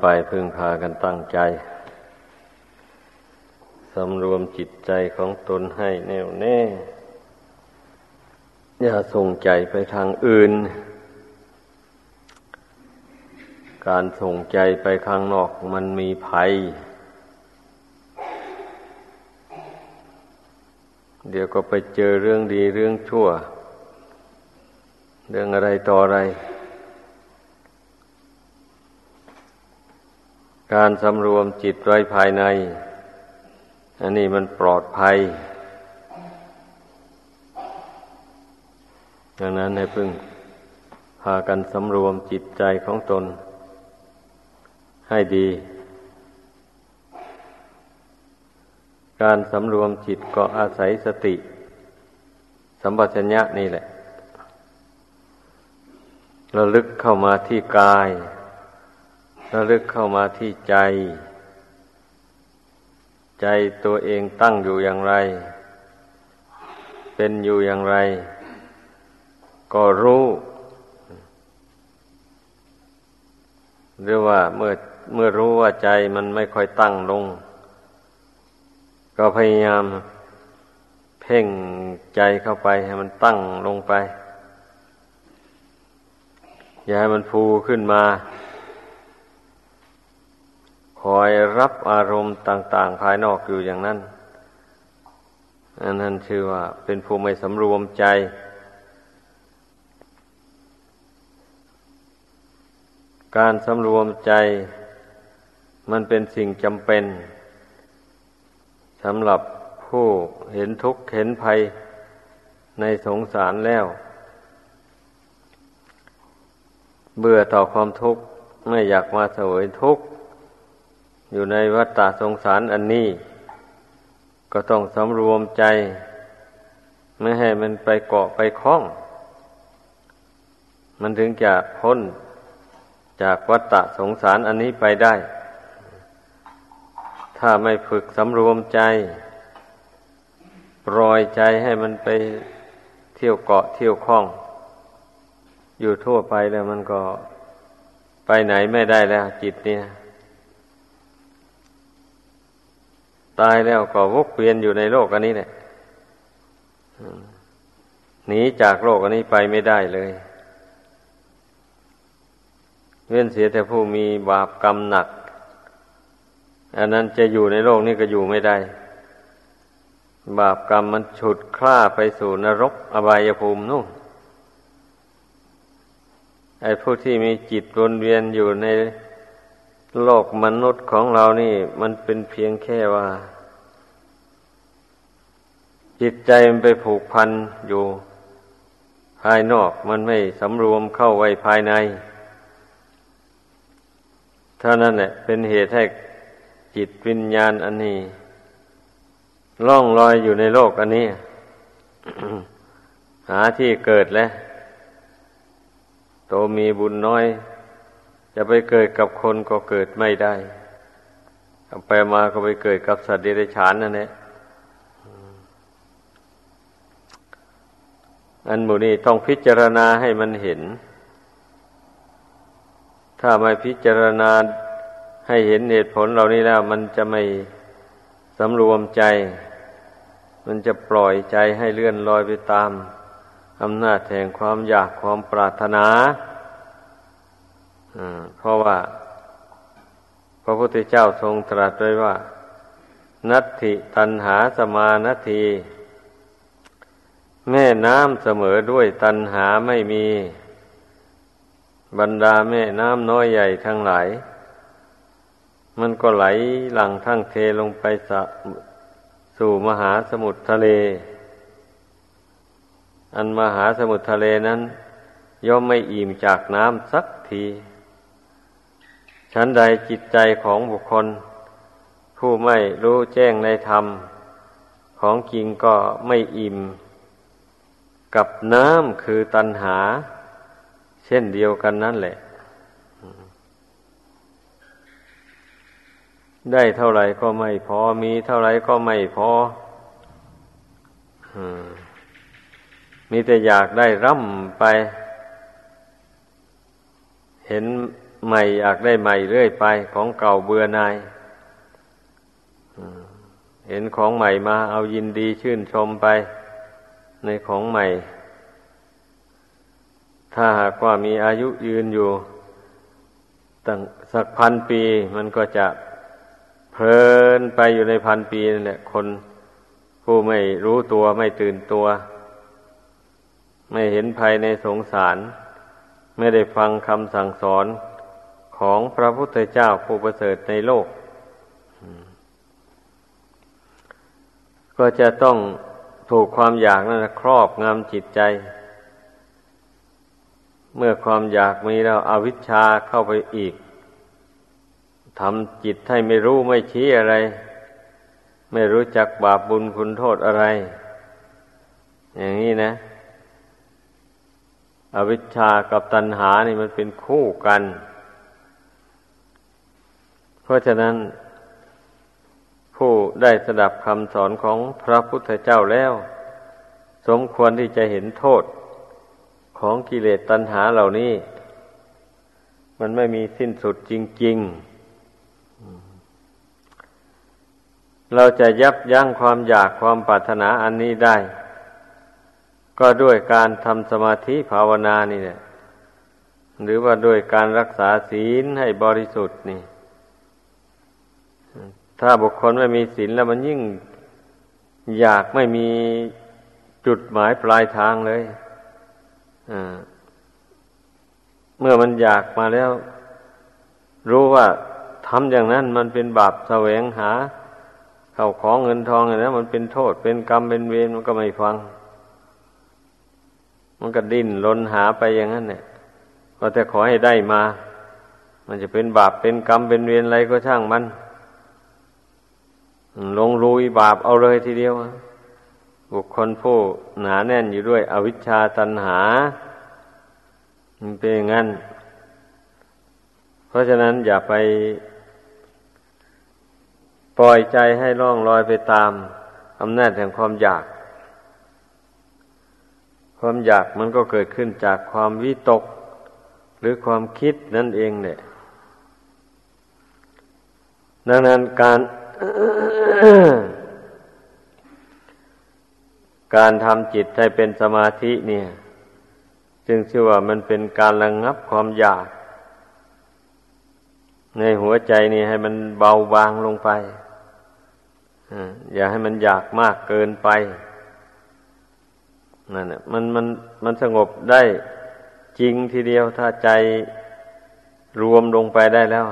ไปพึ่งพากันตั้งใจ สำรวมจิตใจของตนให้แน่วแน่ อย่าส่งใจไปทางอื่น การส่งใจไปข้างนอกมันมีภัย เดี๋ยวก็ไปเจอเรื่องดีเรื่องชั่ว เรื่องอะไรต่ออะไร การสำรวมจิตไว้ภายใน อันนี้มันปลอดภัยดังนั้นให้พึ่งพากันสำรวมจิตใจของตน ให้ดี การสำรวมจิตก็อาศัยสติ สัมปชัญญะนี่แหละระลึกเข้ามาที่กาย ระลึกเข้ามาที่ใจ ใจตัวเองตั้งอยู่อย่างไร เป็นอยู่อย่างไร ก็รู้ หรือว่าเมื่อเมื่อรู้ว่าใจมันไม่ค่อยตั้งลง ก็พยายามเพ่งใจเข้าไปให้มันตั้งลงไป อย่าให้มันฟูขึ้นมา คอยรับอารมณ์ต่าง ๆ ภายนอกอยู่อย่างนั้น อันนั้นชื่อว่า เป็นภูมิสำรวมใจ การสำรวมใจ มันเป็นสิ่งจำเป็นสำหรับผู้เห็นทุกข์เห็นภัยในสงสารแล้ว เบื่อต่อความทุกข์ไม่อยากมาเสวยทุกข์ อยู่ในวัฏฏะสงสารอันนี้ ก็ต้องสำรวมใจ ไม่ให้มันไปเกาะไปคล้อง มันถึงจะพ้นจากวัฏฏะสงสารอันนี้ไปได้ ถ้าไม่ฝึกสำรวมใจ ปล่อยใจให้มันไปเที่ยวเกาะเที่ยวคล้อง อยู่ทั่วไปแล้วมันก็ไปไหนไม่ได้แล้วจิตเนี่ย ตายแล้วก็วกเวียนอยู่ในโลกอันนี้เนี่ยหนีจากโลกอันนี้ไปไม่ได้เลยเว้นเสียแต่ผู้มีบาปกรรมหนัก อันนั้นจะอยู่ในโลกนี้ก็อยู่ไม่ได้ บาปกรรมมันฉุดคล้าไปสู่นรกอบายภูมินู่นไอ้ผู้ที่มีจิตวนเวียนอยู่ใน โลกมนุษย์ของเรานี่ มันเป็นเพียงแค่ว่า จิตใจมันไปผูกพันอยู่ ภายนอกมันไม่สำรวมเข้าไว้ภายในเท่านั้นแหละเป็นเหตุให้จิตวิญญาณอันนี้ล่องลอยอยู่ในโลกอันนี้ หาที่เกิดแล้วโตมีบุญน้อย จะไปเกิดกับคนก็เกิดไม่ได้ไปมาก็ไปเกิดกับสัตว์เดรัจฉานนั่นแหละอันหมูนี้ต้องพิจารณาให้มันเห็น ถ้าไม่พิจารณาให้เห็นเหตุผลเหล่านี้แล้ว มันจะไม่สำรวมใจ มันจะปล่อยใจให้เลื่อนลอยไปตามอำนาจแห่งความอยากความปรารถนา เพราะว่า พระพุทธเจ้าทรงตรัสไว้ว่า นัตถิตันหาสมานที แม่น้ำเสมอด้วยตันหาไม่มี บรรดาแม่น้ำน้อยใหญ่ทั้งหลาย มันก็ไหลหลังทั้งเทลงไปสสู่มหาสมุทรทะเล อันมหาสมุทรทะเลนั้น ย่อมไม่อิ่มจากน้ำสักที ฉันใดจิตใจของบุคคล ผู้ไม่รู้แจ้งในธรรม ของจริงก็ไม่อิ่ม กับน้ำคือตัณหา เช่นเดียวกันนั่นแหละ ได้เท่าไหร่ก็ไม่พอมีเท่าไหร่ก็ไม่พอมีแต่อยากได้ร่ำไป เห็น ใหม่อยากได้ใหม่เรื่อยไป ของเก่าเบื่อนายเห็นของใหม่มาเอายินดีชื่นชมไป ในของใหม่ ถ้าหากว่ามีอายุยืนอยู่ตั้งสักพันปี มันก็จะเพลินไปอยู่ในพันปีนั่นแหละคนผู้ไม่รู้ตัวไม่ตื่นตัว ไม่เห็นภัยในสงสาร ไม่ได้ฟังคำสั่งสอน ของพระพุทธเจ้าผู้ประเสริฐในโลก ก็จะต้องถูกความอยากนั่นครอบงำจิตใจ เมื่อความอยากมีแล้วอวิชชาเข้าไปอีกทำจิตให้ไม่รู้ไม่ชี้อะไร ไม่รู้จักบาปบุญคุณโทษอะไร อย่างนี้นะ อวิชชากับตัณหานี่มันเป็นคู่กัน เพราะฉะนั้น ผู้ได้สดับคำสอนของพระพุทธเจ้าแล้ว สมควรที่จะเห็นโทษของกิเลสตัณหาเหล่านี้ มันไม่มีสิ้นสุดจริง ๆ เราจะยับยั้งความอยากความปรารถนาอันนี้ได้ ก็ด้วยการทำสมาธิภาวนานี่แหละหรือว่าด้วยการรักษาศีลให้บริสุทธิ์นี่ ถ้าบุคคลไม่มีศีลแล้วมันยิ่งอยากไม่มีจุดหมายปลายทางเลยเมื่อมันอยากมาแล้ว รู้ว่าทำอย่างนั้นมันเป็นบาปแสวงหาเข้าของเงินทองอย่างนั้นมันเป็นโทษเป็นกรรมเป็นเวรมันก็ไม่ฟัง มันก็ดิ้นรนหาไปอย่างนั้นเนี่ยก็แต่ขอให้ได้มา มันจะเป็นบาปเป็นกรรมเป็นเวรอะไรก็ช่างมัน ลงลุยบาปเอาเลยทีเดียว บุคคลผู้หนาแน่นอยู่ด้วย อวิชชาตันหา มันเป็นอย่างนั้น เพราะฉะนั้นอย่าไป ปล่อยใจให้ล่องลอยไปตามอำนาจแห่งความอยาก ความอยากมันก็เกิดขึ้นจากความวิตก หรือความคิดนั่นเองเนี่ยดังนั้นการ การทำจิตให้เป็นสมาธิเนี่ย จึงชื่อว่ามันเป็นการระงงับความอยาก ในหัวใจนี่ให้มันเบาบางลงไปอย่าให้มันอยากมากเกินไปนั่นแหละมันมันมันสงบได้จริงทีเดียวถ้าใจรวมลงไปได้แล้ว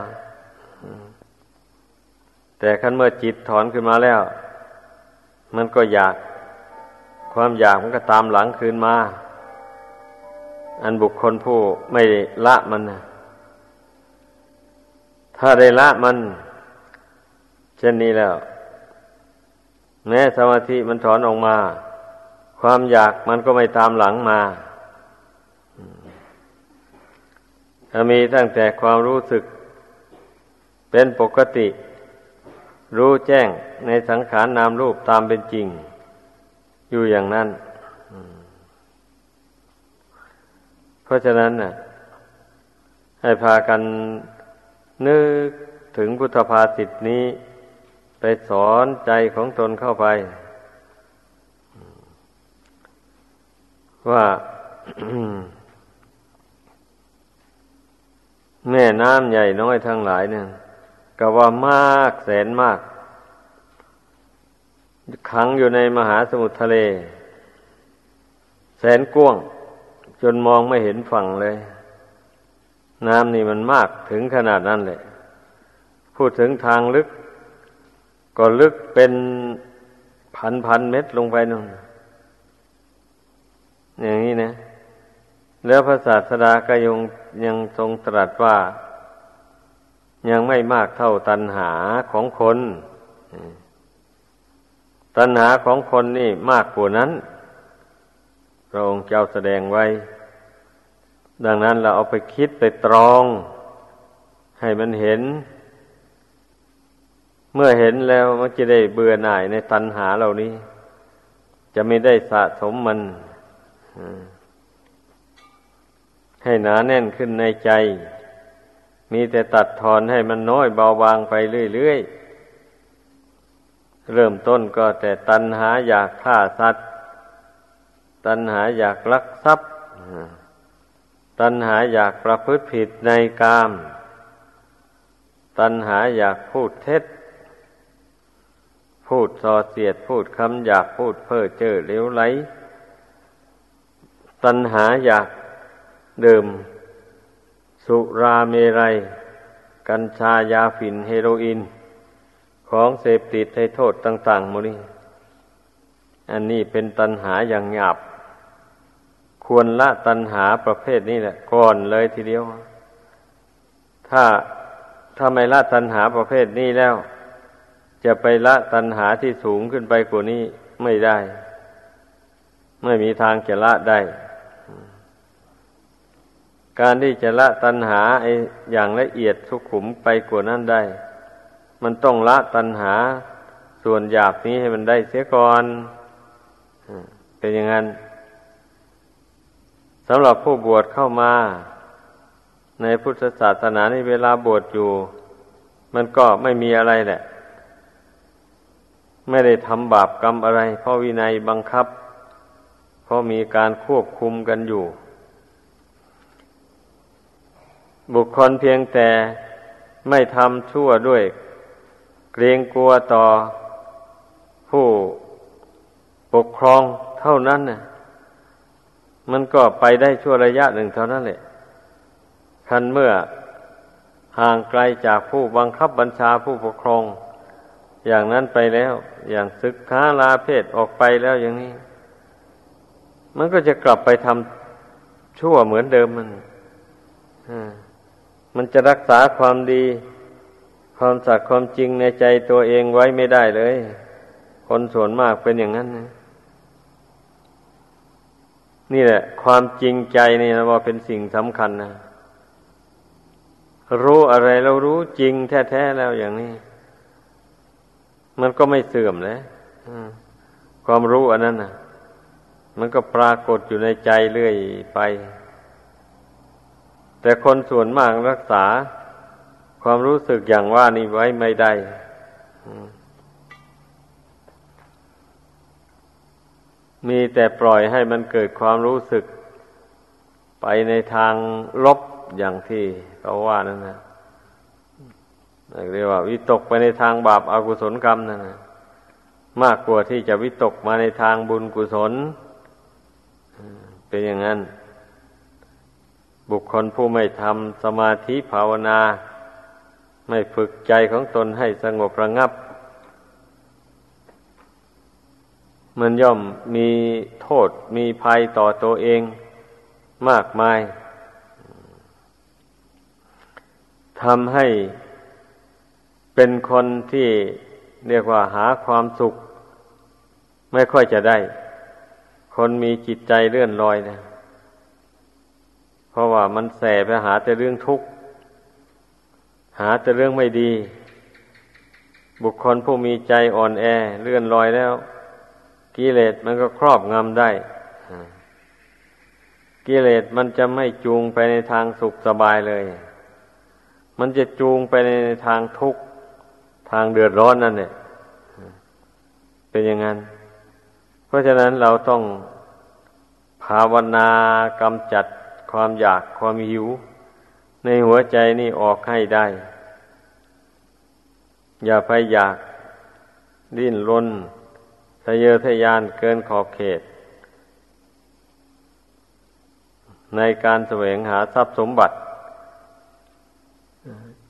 แต่ขั้นเมื่อจิตถอนขึ้นมาแล้ว มันก็อยาก ความอยากมันก็ตามหลังคืนมา อันบุคคลผู้ไม่ละมันนะถ้าได้ละมัน เช่นนี้แล้ว แม้สมาธิมันถอนออกมา ความอยากมันก็ไม่ตามหลังมาถ้ามีตั้งแต่ความรู้สึกเป็นปกติ รู้แจ้งในสังขารนามรูปตามเป็นจริง อยู่อย่างนั้น เพราะฉะนั้นน่ะ ให้พากันนึกถึงพุทธภาษิตนี้ ไปสอนใจของตนเข้าไป ว่าแม่น้ำใหญ่น้อยทั้งหลายเนี่ย ก็ว่ามากแสนมาก ขังอยู่ในมหาสมุทรทะเล แสนกว้างจนมองไม่เห็นฝั่งเลย น้ำนี่มันมากถึงขนาดนั้นเลยพูดถึงทางลึก ก็ลึกเป็นพันพันเมตรลงไปนู่นอย่างนี้นะ แล้วพระศาสดาก็ยังยังทรงตรัสว่า ยังไม่มากเท่าตันหาของคนตัณหาของคนนี่มากกว่านั้นพระองค์เจ้าแสดงไว้ ดังนั้นเราเอาไปคิดไปตรอง ให้มันเห็น เมื่อเห็นแล้วมันจะได้เบื่อหน่ายในตัณหาเหล่านี้ จะไม่ได้สะสมมัน ให้หนาแน่นขึ้นในใจ มีแต่ตัดทอนให้มันน้อยเบาบางไปเรื่อยๆ เริ่มต้นก็แต่ตัณหาอยากฆ่าสัตว์ ตัณหาอยากลักทรัพย์ ตัณหาอยากประพฤติผิดในกาม ตัณหาอยากพูดเท็จ พูดส่อเสียด พูดคำอยากพูดเพ้อเจ้อเลวไหล ตัณหาอยากดื่ม สุราเมรัย กัญชายาฝิ่นเฮโรอีน ของเสพติดให้โทษต่าง ๆมูนี่อันนี้เป็นตัณหาอย่างหยาบ ควรละตัณหาประเภทนี้แหละ ก่อนเลยทีเดียว ถ้าถ้าไม่ละตัณหาประเภทนี้แล้ว จะไปละตัณหาที่สูงขึ้นไปกว่านี้ไม่ได้ ไม่มีทางจะละได้ การที่จะละตัณหาไออย่างละเอียดสุขุมไปกว่านั้นได้ มันต้องละตัณหาส่วนหยาบนี้ให้มันได้เสียก่อนเป็นอย่างนั้นสำหรับผู้บวชเข้ามา ในพุทธศาสนาในเวลาบวชอยู่ มันก็ไม่มีอะไรแหละ ไม่ได้ทำบาปกรรมอะไร เพราะวินัยบังคับ เพราะมีการควบคุมกันอยู่ บุคคลเพียงแต่ไม่ทำชั่วด้วย เกรงกลัวต่อผู้ปกครองเท่านั้นน่ะ มันก็ไปได้ชั่วระยะหนึ่งเท่านั้นแหละคันเมื่อห่างไกลจากผู้บังคับบัญชาผู้ปกครอง อย่างนั้นไปแล้ว อย่างศึกษาลาเพศออกไปแล้วอย่างนี้ มันก็จะกลับไปทำชั่วเหมือนเดิมมันอ่า มันจะรักษาความดี ความสัตย์ความจริงในใจตัวเองไว้ไม่ได้เลย คนส่วนมากเป็นอย่างนั้นนะนี่แหละ ความจริงใจนี่นะว่าเป็นสิ่งสำคัญนะรู้อะไรเรารู้จริงแท้ๆแล้วอย่างนี้ มันก็ไม่เสื่อมเลยความรู้อันนั้นนะมันก็ปรากฏอยู่ในใจเรื่อยไป แต่คนส่วนมากรักษาความรู้สึกอย่างว่านี้ไว้ไม่ได้มีแต่ปล่อยให้มันเกิดความรู้สึก ไปในทางลบอย่างที่เขาว่านั่นนะเรียกว่า วิตกไปในทางบาปอากุศลกรรมนั่นนะมากกว่าที่จะวิตกมาในทางบุญกุศล เป็นอย่างนั้น บุคคลผู้ไม่ทำสมาธิภาวนา ไม่ฝึกใจของตนให้สงบระงับ มันย่อมมีโทษมีภัยต่อตัวเองมากมายทำให้เป็นคนที่เรียกว่าหาความสุข ไม่ค่อยจะได้ คนมีจิตใจเลื่อนลอยนะ เพราะว่ามันแสไปหาแต่เรื่องทุกข์ หาแต่เรื่องไม่ดี บุคคลผู้มีใจอ่อนแอเลื่อนลอยแล้ว กิเลสมันก็ครอบงำได้กิเลสมันจะไม่จูงไปในทางสุขสบายเลย มันจะจูงไปในทางทุกข์ ทางเดือดร้อนนั่นเนี่ย เป็นอย่างนั้น เพราะฉะนั้นเราต้องภาวนากำจัด ความอยากความหิว ในหัวใจนี่ออกให้ได้ อย่าไปอยากดิ้นรนทะเยอทะยานเกินขอบเขต ในการแสวงหาทรัพย์สมบัติ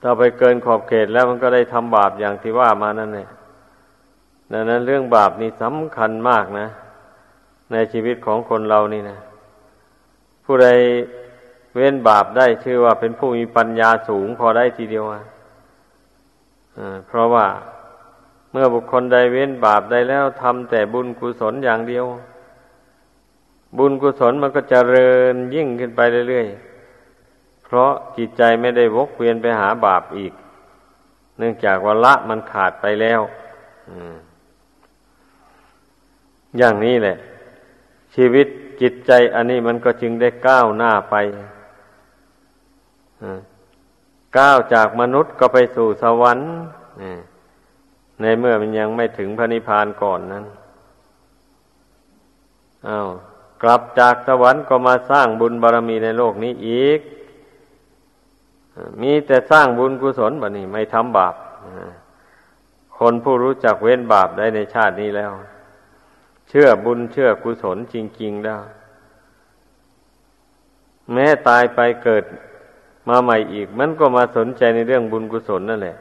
ถ้าไปเกินขอบเขตแล้วมันก็ได้ทำบาปอย่างที่ว่ามานั่นเองดังนั้นเรื่องบาปนี่สำคัญมากนะ ในชีวิตของคนเรานี่นะ ผู้ใดเว้นบาปได้ชื่อว่าเป็นผู้มีปัญญาสูงพอได้ทีเดียวอะเพราะว่าเมื่อบุคคลใดเว้นบาปได้แล้วทำแต่บุญกุศลอย่างเดียว บุญกุศลมันก็จเจริญยิ่งขึ้นไปเรื่อยๆ เพราะจิตใจไม่ได้วกเวียนไปหาบาปอีก เนื่องจากว่าละมันขาดไปแล้วอย่างนี้แหละ ชีวิต จิตใจอันนี้มันก็จึงได้ก้าวหน้าไปก้าวจากมนุษย์ก็ไปสู่สวรรค์ในเมื่อมันยังไม่ถึงพระนิพพานก่อนนั้นอา้าวกลับจากสวรรค์ก็มาสร้างบุญบารรมีในโลกนี้อีก มีแต่สร้างบุญกุศลแบบนี้ไม่ทำบาปคนผู้รู้จักเว้นบาปได้ในชาตินี้แล้ว เชื่อบุญเชื่อกุศลจริงๆแล้วแม้ตายไปเกิดมาใหม่อีก มันก็มาสนใจในเรื่องบุญกุศลนั่นแหละ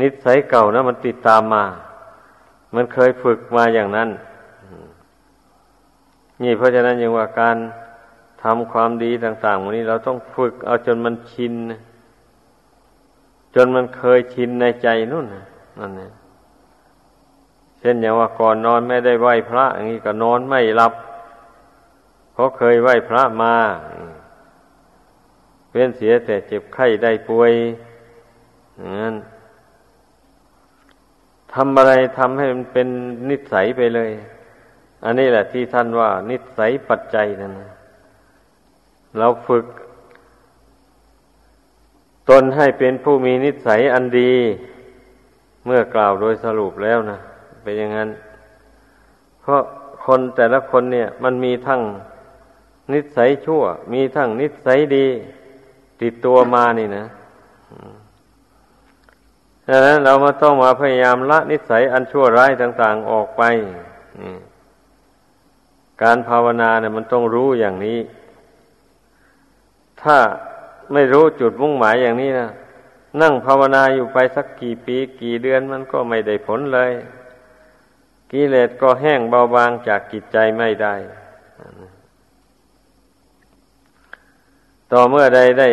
นิสัยเก่านะมันติดตามมา มันเคยฝึกมาอย่างนั้น นี่เพราะฉะนั้นยังว่าการทำความดีต่างๆวันนี้เราต้องฝึกเอาจนมันชิน จนมันเคยชินในใจนู่นนั่นเอง เช่นอย่างว่าก่อนนอนไม่ได้ไหว้พระอย่างนี้ก็นอนไม่หลับ เพราะเคยไหว้พระมาเว้นเสียแต่เจ็บไข้ได้ป่วยอย่างนั้นทำอะไรทำให้มันเป็นนิสัยไปเลย อันนี้แหละที่ท่านว่า นิสัยปัจจัยนั่นนะเราฝึก ตนให้เป็นผู้มีนิสัยอันดี เมื่อกล่าวโดยสรุปแล้วนะ เป็นอย่างนั้น เพราะคนแต่ละคนเนี่ย มันมีทั้งนิสัยชั่ว มีทั้งนิสัยดี ติดตัวมานี่นะดังนั้นเรามาต้องมาพยายามละนิสัยอันชั่วร้ายต่าง ๆออกไปการภาวนาเนี่ยมันต้องรู้อย่างนี้ ถ้าไม่รู้จุดมุ่งหมายอย่างนี้นะนั่งภาวนาอยู่ไปสักกี่ปีกี่เดือนมันก็ไม่ได้ผลเลย กิเลสก็แห้งเบาบางจากกิจใจไม่ได้ ต่อเมื่อใดได้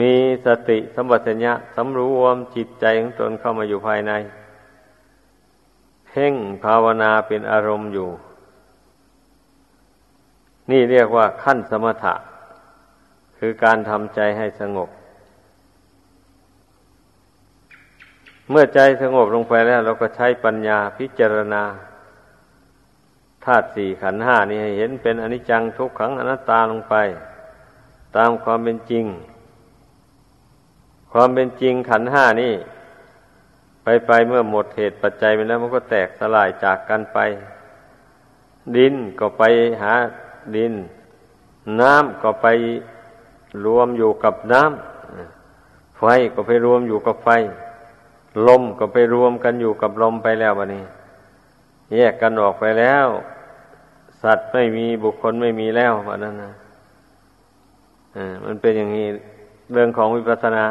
มีสติสมบัติญะสำรู้วมจิตใจของตนเข้ามาอยู่ภายใน เพ่งภาวนาเป็นอารมณ์อยู่ นี่เรียกว่าขั้นสมถะ คือการทำใจให้สงบ เมื่อใจสงบลงไปแล้ว เราก็ใช้ปัญญาพิจารณาธาตุสี่ขันห้านี่ให้เห็นเป็นอนิจจังทุกขังอนัตตาลงไป ตามความเป็นจริง ความเป็นจริงขันห้านี่ ไปไปเมื่อหมดเหตุปัจจัยไปแล้วมันก็แตกสลายจากกันไป ดินก็ไปหาดิน น้ำก็ไปรวมอยู่กับน้ำไฟก็ไปรวมอยู่กับไฟ ลมก็ไปรวมกันอยู่กับลมไปแล้ววันนี้ แยกกันออกไปแล้ว สัตว์ไม่มีบุคคลไม่มีแล้ววันนั้นนะมันเป็นอย่างนี้เรื่องของวิปัสสนา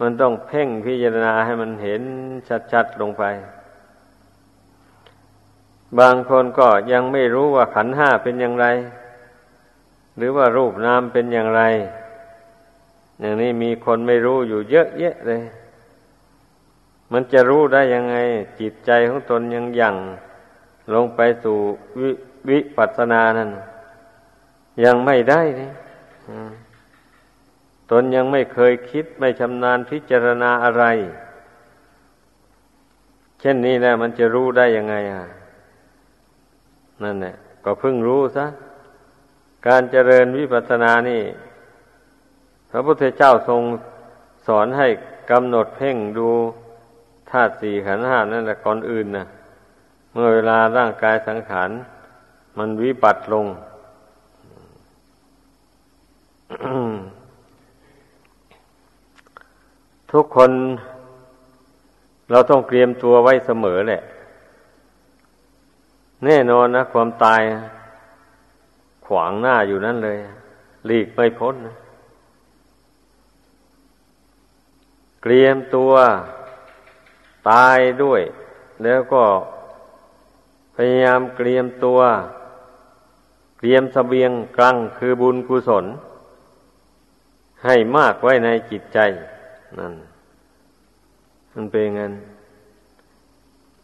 มันต้องเพ่งพิจารณาให้มันเห็นชัดๆลงไป บางคนก็ยังไม่รู้ว่าขันห้าเป็นอย่างไร หรือว่ารูปนามเป็นอย่างไร อย่างนี้มีคนไม่รู้อยู่เยอะแยะเลย มันจะรู้ได้ยังไง จิตใจของตนยังยังลงไปสู่วิวิปัสสนานั้นยังไม่ได้นี่ตนยังไม่เคยคิดไม่ชำนาญพิจารณาอะไร เช่นนี้แล้วมันจะรู้ได้ยังไงอะนั่นแหละก็เพิ่งรู้ซะการเจริญวิปัสสนานี่ พระพุทธเจ้าทรงสอนให้กำหนดเพ่งดู ธาตุสี่ขันธ์ห้านั่นแหละก่อนอื่นนะเมื่อเวลาร่างกายสังขาร มันวิบัติลง ทุกคนเราต้องเตรียมตัวไว้เสมอแหละ แน่นอนนะความตาย ขวางหน้าอยู่นั่นเลย หลีกไม่พ้นนะเตรียมตัว ตายด้วย แล้วก็พยายามเตรียมตัว เตรียมสเสบียงกลางคือบุญกุศล ให้มากไว้ในจิตใจ นั่น มันเป็นงั้น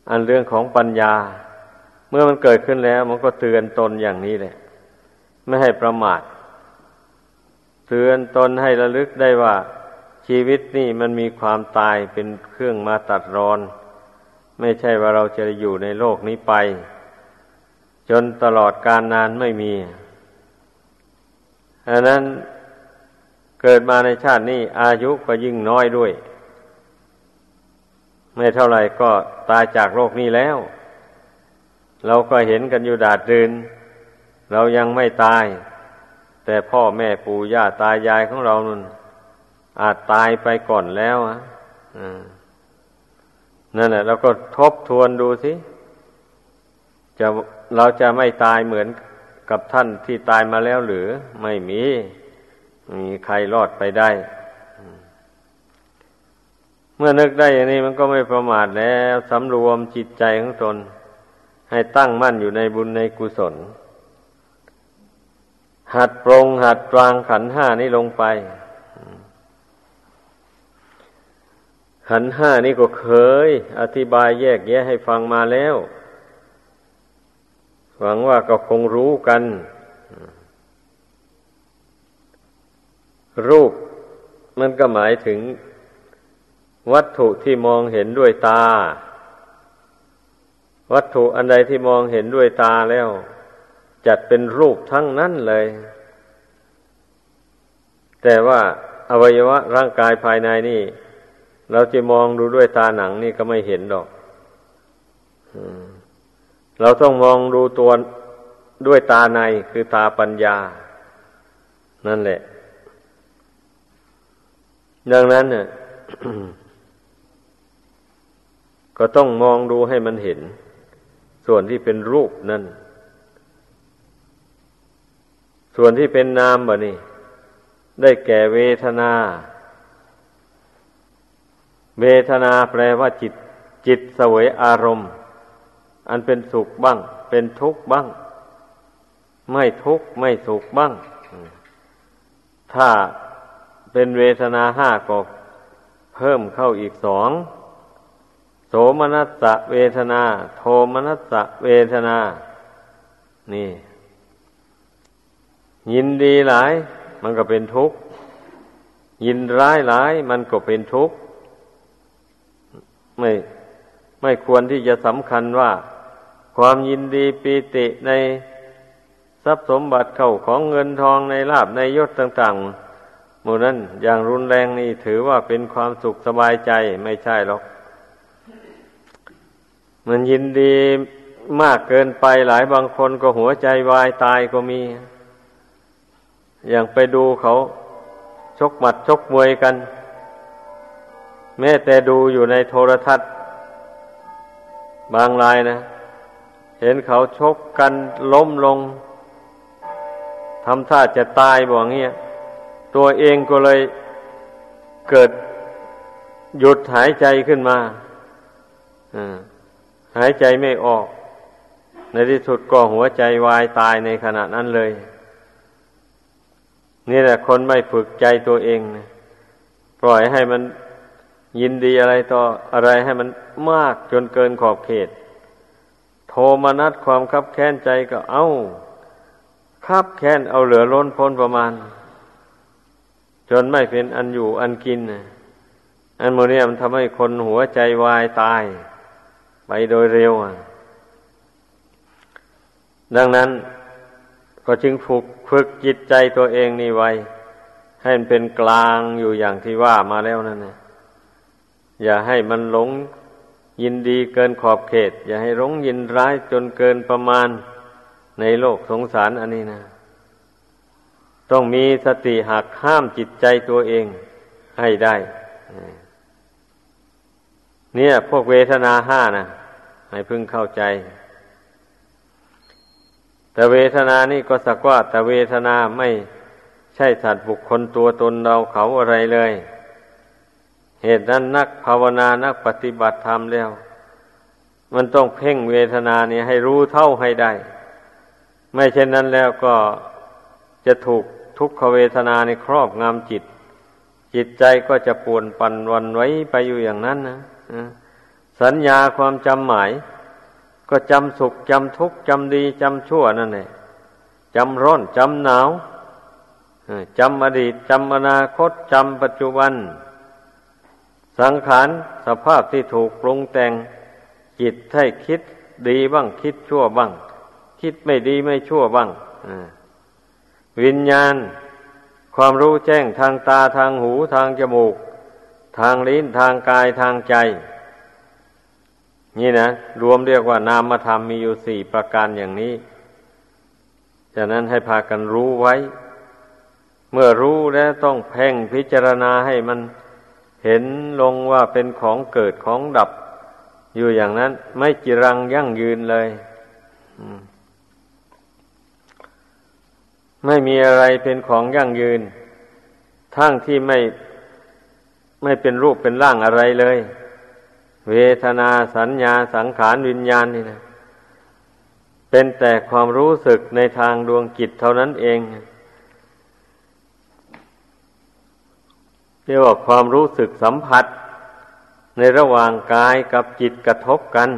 อันเรื่องของปัญญา เมื่อมันเกิดขึ้นแล้ว มันก็เตือนตนอย่างนี้แหละ ไม่ให้ประมาท เตือนตนให้ระลึกได้ว่า ชีวิตนี่มันมีความตายเป็นเครื่องมาตัดรอน ไม่ใช่ว่าเราจะอยู่ในโลกนี้ไป จนตลอดการนานไม่มีอันนั้นเกิดมาในชาตินี้อายุก็ยิ่งน้อยด้วย ไม่เท่าไหร่ก็ตายจากโลกนี้แล้ว เราก็เห็นกันอยู่ดาดดืนเรายังไม่ตาย แต่พ่อแม่ปู่ย่าตายายของเรานั่น อาจตายไปก่อนแล้วอะนั่นแหละเราก็ทบทวนดูสิจะเราจะไม่ตายเหมือนกับท่านที่ตายมาแล้วหรือ ไม่มีมีใครรอดไปได้ เมื่อนึกได้อย่างนี้มันก็ไม่ประมาทแล้วสำรวมจิตใจของตน ให้ตั้งมั่นอยู่ในบุญในกุศล หัดปรงหัดวางขันห้านี้ลงไป ขันห้านี้ก็เคย อธิบายแยกแยะให้ฟังมาแล้ว หวังว่าก็คงรู้กัน รูปมันก็หมายถึง วัตถุที่มองเห็นด้วยตา วัตถุอันใดที่มองเห็นด้วยตาแล้ว จัดเป็นรูปทั้งนั้นเลย แต่ว่าอวัยวะร่างกายภายในนี่ เราจะมองดูด้วยตาหนังนี่ก็ไม่เห็นดอกเราต้องมองดูตัวด้วยตาในคือตาปัญญา นั่นแหละ ดังนั้นเนี่ยก็ต้องมองดูให้มันเห็น ส่วนที่เป็นรูปนั่น ส่วนที่เป็นนามบ่นี่ ได้แก่เวทนา เวทนาแปลว่าจิต จิตสวยอารมณ์ อันเป็นสุขบ้าง เป็นทุกข์บ้าง ไม่ทุกข์ไม่สุขบ้าง ถ้าเป็นเวทนาห้าก็เพิ่มเข้าอีกสองโสมนัสสะเวทนา โทมนัสสะเวทนา นี่ ยินดีหลาย มันก็เป็นทุกข์ ยินร้ายหลาย มันก็เป็นทุกข์ ไม่ไม่ควรที่จะสำคัญว่า ความยินดีปีติในทรัพย์สมบัติเข้าของเงินทองในลาบในยศต่างๆหมู่นั้นอย่างรุนแรงนี่ถือว่าเป็นความสุขสบายใจไม่ใช่หรอก มันยินดีมากเกินไปหลายบางคนก็หัวใจวายตายก็มี อย่างไปดูเขาชกหมัดชกมวยกัน แม้แต่ดูอยู่ในโทรทัศน์ บางรายนะ เห็นเขาชกกันล้มลงทำท่าจะตายบอกเงี้ย ตัวเองก็เลยเกิดหยุดหายใจขึ้นมาหายใจไม่ออก ในที่สุดก็หัวใจวายตายในขณะนั้นเลย นี่แหละคนไม่ฝึกใจตัวเองนะปล่อยให้มัน ยินดีอะไรต่ออะไรให้มันมากจนเกินขอบเขต โทมนัดความคับแค้นใจก็เอา้าคับแค้นเอาเหลือล้นพ้นประมาณ จนไม่เป็นอันอยู่อันกิน อันโมเนียมันทำให้คนหัวใจวายตาย ไปโดยเร็วดังนั้นก็จึงฝึกฝึกจิตใจตัวเองนี่ไว้ ให้มันเป็นกลางอยู่อย่างที่ว่ามาแล้วนั่นนะ อย่าให้มันหลงยินดีเกินขอบเขต อย่าให้หลงยินร้ายจนเกินประมาณในโลกสงสารอันนี้นะ ต้องมีสติหักห้ามจิตใจตัวเองให้ได้ เนี่ยพวกเวทนาห้านะให้พึ่งเข้าใจ แต่เวทนานี่ก็สักว่า แต่เวทนาไม่ใช่สัตว์บุคคลตัวตนเราเขาอะไรเลย เหตุนั้นนักภาวนานักปฏิบัติธรรมแล้ว มันต้องเพ่งเวทนานี่ให้รู้เท่าให้ได้ ไม่เช่นนั้นแล้วก็จะถูกทุกขเวทนาในครอบงำจิต จิตใจก็จะปวนปั่นวันไว้ไปอยู่อย่างนั้นนะสัญญาความจำหมาย ก็จำสุขจำทุกข์จำดีจำชั่วนั่นแหละจำร้อนจำหนาวจำอดีตจำอนาคตจำปัจจุบัน สังขารสภาพที่ถูกปรุงแต่งจิตให้คิดดีบ้างคิดชั่วบ้าง คิดไม่ดีไม่ชั่วบ้างวิญญาณ ความรู้แจ้งทางตาทางหูทางจมูก ทางลิ้นทางกายทางใจ นี่นะรวมเรียกว่านามธรรมมีอยู่สี่ประการอย่างนี้ฉะนั้นให้พากันรู้ไว้ เมื่อรู้แล้วต้องเพ่งพิจารณาให้มัน เห็นลงว่าเป็นของเกิดของดับ อยู่อย่างนั้น ไม่จิรังยั่งยืนเลยไม่มีอะไรเป็นของยั่งยืน ทั้งที่ไม่ไม่เป็นรูปเป็นร่างอะไรเลย เวทนาสัญญาสังขารวิญญาณนี่นะเป็นแต่ความรู้สึกในทางดวงจิตเท่านั้นเอง เรียกว่าความรู้สึกสัมผัส ในระหว่างกายกับจิตกระทบกัน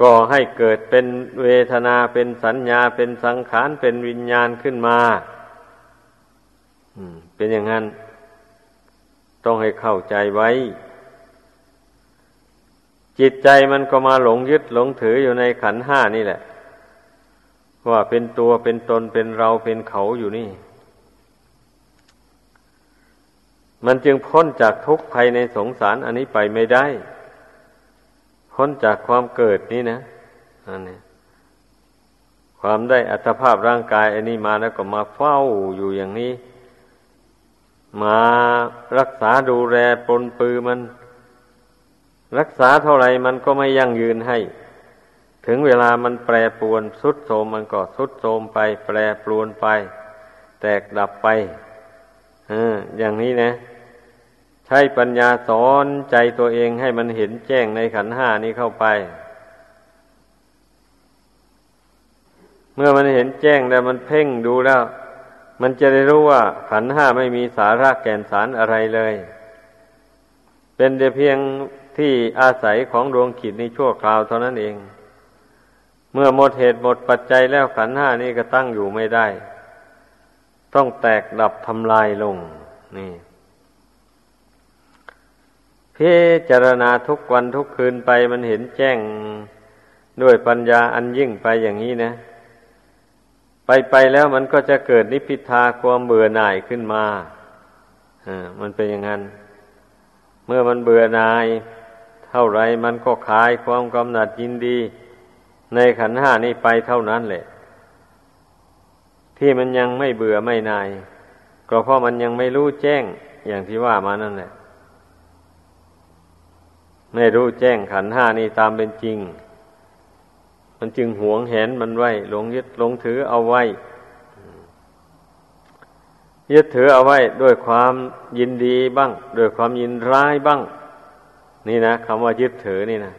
ก็ให้เกิดเป็นเวทนาเป็นสัญญาเป็นสังขารเป็นวิญญาณขึ้นมาเป็นอย่างนั้น ต้องให้เข้าใจไว้ จิตใจมันก็มาหลงยึดหลงถืออยู่ในขันห้านี่แหละ ว่าเป็นตัวเป็นตนเป็นเราเป็นเขาอยู่นี่ มันจึงพ้นจากทุกข์ภัยในสงสารอันนี้ไปไม่ได้ พ้นจากความเกิดนี่นะอันนี้ความได้อัตภาพร่างกายอันนี้มาแล้วก็มาเฝ้าอยู่อย่างนี้ มารักษาดูแลปนปือมัน รักษาเท่าไหร่มันก็ไม่ยั่งยืนให้ ถึงเวลามันแปรปรวนสุดโทมมันก็สุดโทมไป แปรปรวนไป แตกดับไปออย่างนี้นะ ใช้ปัญญาสอนใจตัวเองให้มันเห็นแจ้งในขันห้านี้เข้าไป เมื่อมันเห็นแจ้งแล้วมันเพ่งดูแล้ว มันจะได้รู้ว่าขันห้าไม่มีสาระแก่นสารอะไรเลย เป็นแต่เพียงที่อาศัยของดวงขีดในชั่วคราวเท่านั้นเอง เมื่อหมดเหตุหมดปัจจัยแล้วขันห้านี้ก็ตั้งอยู่ไม่ได้ ต้องแตกดับทำลายลง นี่ พิจารณาทุกวันทุกคืนไปมันเห็นแจ้งด้วยปัญญาอันยิ่งไปอย่างนี้นะ ไปไปแล้วมันก็จะเกิดนิพพิทาความเบื่อหน่ายขึ้นมาอ่ามันเป็นอย่างนั้น เมื่อมันเบื่อหน่าย เท่าไรมันก็คลายความกำหนัดยินดี ในขันห้านี้ไปเท่านั้นแหละ ที่มันยังไม่เบื่อไม่นาย ก็เพราะมันยังไม่รู้แจ้งอย่างที่ว่ามานั่นแหละ ไม่รู้แจ้งขันห้านี่ตามเป็นจริง มันจึงหวงแหนมันไว้หลงยึดหลงถือเอาไว้ ยึดถือเอาไว้ด้วยความยินดีบ้าง ด้วยความยินร้ายบ้าง นี่นะคำว่ายึดถือนี่นะ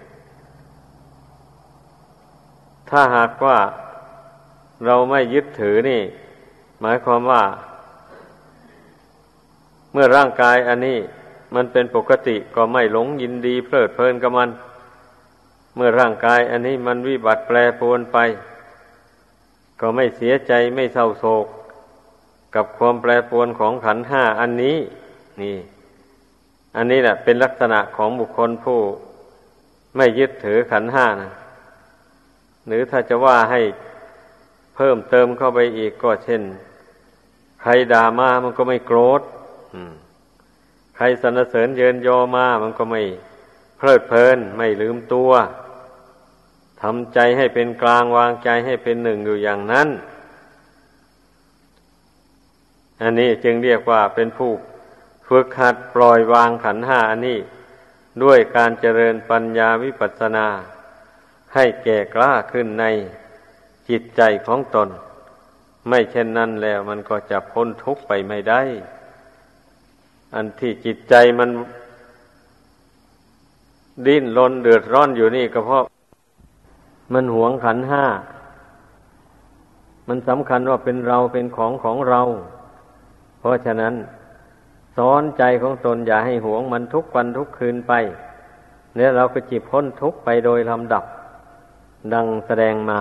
ถ้าหากว่าเราไม่ยึดถือนี่ หมายความว่า เมื่อร่างกายอันนี้ มันเป็นปกติก็ไม่หลงยินดีเพลิดเพลินกับมัน เมื่อร่างกายอันนี้มันวิบัติแปรปรวนไป ก็ไม่เสียใจไม่เศร้าโศก กับความแปรปรวนของขันห้าอันนี้ นี่ อันนี้แหละเป็นลักษณะของบุคคลผู้ ไม่ยึดถือขันห้านะหรือถ้าจะว่าให้เพิ่มเติมเข้าไปอีกก็เช่น ใครด่ามามันก็ไม่โกรธอืม ใครสรรเสริญเยินยอมา มันก็ไม่เพลิดเพลิน ไม่ลืมตัวทำใจให้เป็นกลางวางใจให้เป็นหนึ่งอยู่อย่างนั้น อันนี้จึงเรียกว่าเป็นผู้ฝึกหัดปล่อยวางขันห้าอันนี้ ด้วยการเจริญปัญญาวิปัสสนา ให้แก่กล้าขึ้นในจิตใจของตน ไม่เช่นนั้นแล้วมันก็จะพ้นทุกข์ไปไม่ได้ อันที่จิตใจมันดิ้นรนเดือดร้อนอยู่นี่ก็เพราะ มันหวงขันห้า มันสำคัญว่าเป็นเราเป็นของของเรา เพราะฉะนั้น สอนใจของตนอย่าให้หวงมันทุกวันทุกคืนไป เนี่ยเราก็จิบพ้นทุกไปโดยลำดับ ดังแสดงมา